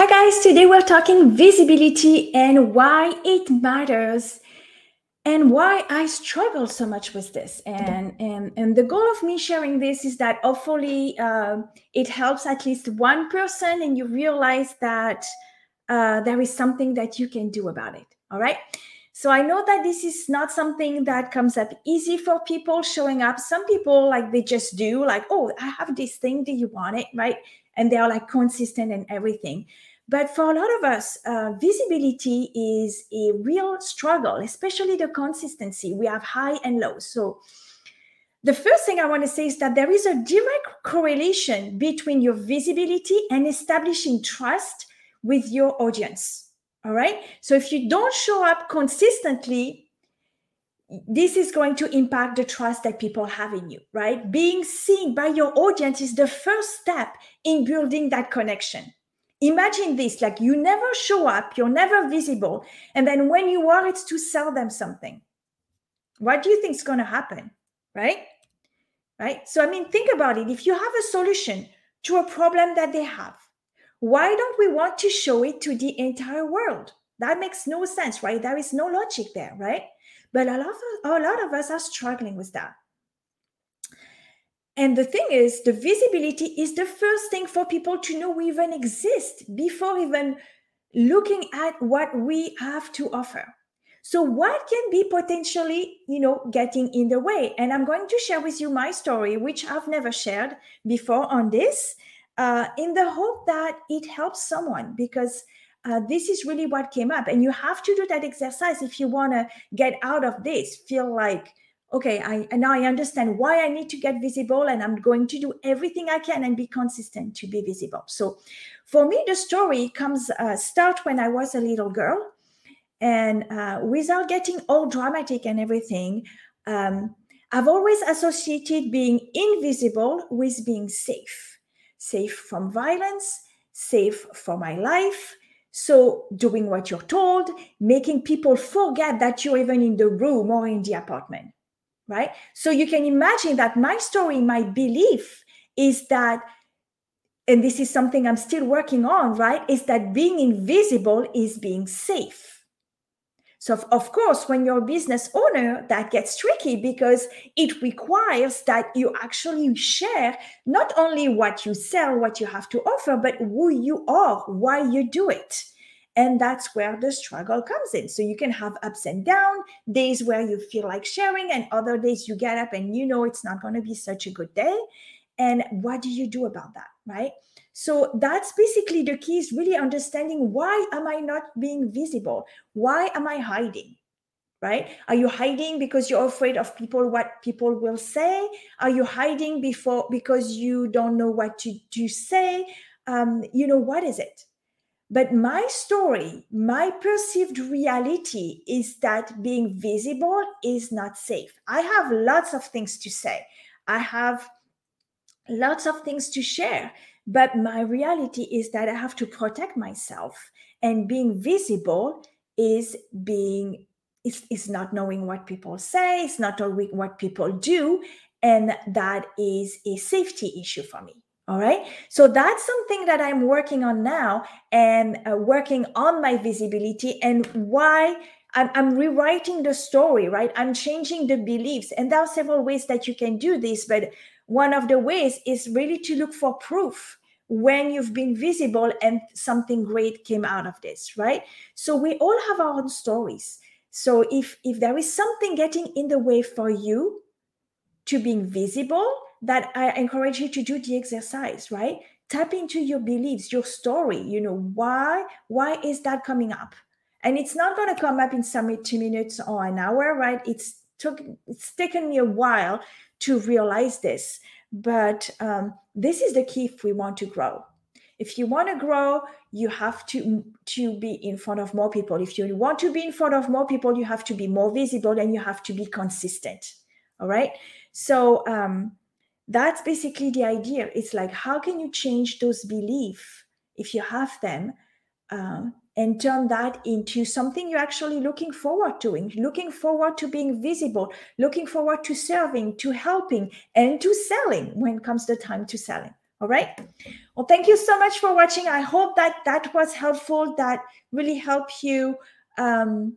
Hi, guys. Today we're talking visibility and why it matters and why I struggle so much with this. And, and, and the goal of me sharing this is that hopefully uh, it helps at least one person and you realize that uh, there is something that you can do about it. All right. So I know that this is not something that comes up easy for people showing up. Some people like they just do, like, oh, I have this thing. Do you want it? Right and they are like consistent and everything. But for a lot of us, uh, visibility is a real struggle, especially the consistency. We have high and low. So, the first thing I want to say is that there is a direct correlation between your visibility and establishing trust with your audience. All right. So, if you don't show up consistently, this is going to impact the trust that people have in you, right? Being seen by your audience is the first step in building that connection. Imagine this like you never show up, you're never visible. And then when you are, it's to sell them something. What do you think is going to happen? Right? Right? So, I mean, think about it. If you have a solution to a problem that they have, why don't we want to show it to the entire world? That makes no sense, right? There is no logic there, right? But a lot of, a lot of us are struggling with that. And the thing is, the visibility is the first thing for people to know we even exist before even looking at what we have to offer. So what can be potentially, you know, getting in the way? And I'm going to share with you my story, which I've never shared before on this, uh, in the hope that it helps someone because uh, this is really what came up. And you have to do that exercise if you want to get out of this, feel like, okay, I now I understand why I need to get visible and I'm going to do everything I can and be consistent to be visible. So for me, the story comes uh, start when I was a little girl. And uh, without getting all dramatic and everything, um, I've always associated being invisible with being safe, safe from violence, safe for my life, so, doing what you're told, making people forget that you're even in the room or in the apartment, right? So, you can imagine that my story, my belief is that, and this is something I'm still working on, right? Is that being invisible is being safe. So, of course, when you're a business owner, that gets tricky because it requires that you actually share not only what you sell, what you have to offer, but who you are, why you do it. And that's where the struggle comes in. So you can have ups and downs, days where you feel like sharing, and other days you get up and you know it's not going to be such a good day. And what do you do about that? Right. So that's basically the key is really understanding why am I not being visible? Why am I hiding? Right? Are you hiding because you're afraid of people, what people will say? Are you hiding before because you don't know what to, to say? Um, you know, what is it? But my story, my perceived reality is that being visible is not safe. I have lots of things to say. I have lots of things to share. But my reality is that I have to protect myself. And being visible is being is, not knowing what people say, it's not knowing what people do. And that is a safety issue for me. All right. So that's something that I'm working on now and uh, working on my visibility and why I'm, I'm, rewriting the story, right? I'm changing the beliefs. And there are several ways that you can do this, but one of the ways is really to look for proof when you've been visible and something great came out of this right? So we all have our own stories. So if if there is something getting in the way for you to being visible that i encourage you to do the exercise right? Tap into your beliefs your story you know why why is that coming up? And it's not going to come up in some two minutes or an hour right? It's took it's taken me a while to realize this but um, this is the key if we want to grow. If you want to grow, you have to to be in front of more people. If you want to be in front of more people, you have to be more visible and you have to be consistent. All right. So um, that's basically the idea. It's like how can you change those beliefs if you have them um, and turn that into something you're actually looking forward to, looking forward to being visible, looking forward to serving, to helping, and to selling when comes the time to selling. All right. Well, thank you so much for watching. I hope that that was helpful, that really helped you um,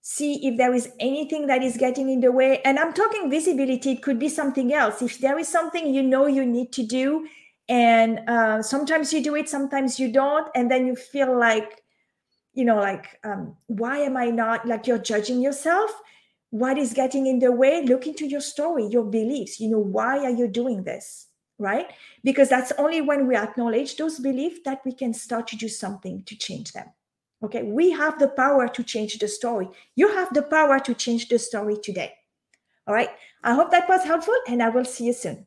see if there is anything that is getting in the way. And I'm talking visibility, it could be something else. If there is something you know you need to do, and uh, sometimes you do it, sometimes you don't, and then you feel like, you know, like, um, why am I not like you're judging yourself? What is getting in the way? Look into your story, your beliefs. You know, why are you doing this? right? Because that's only when we acknowledge those beliefs that we can start to do something to change them. Okay, we have the power to change the story. You have the power to change the story today. All right, I hope that was helpful, and I will see you soon.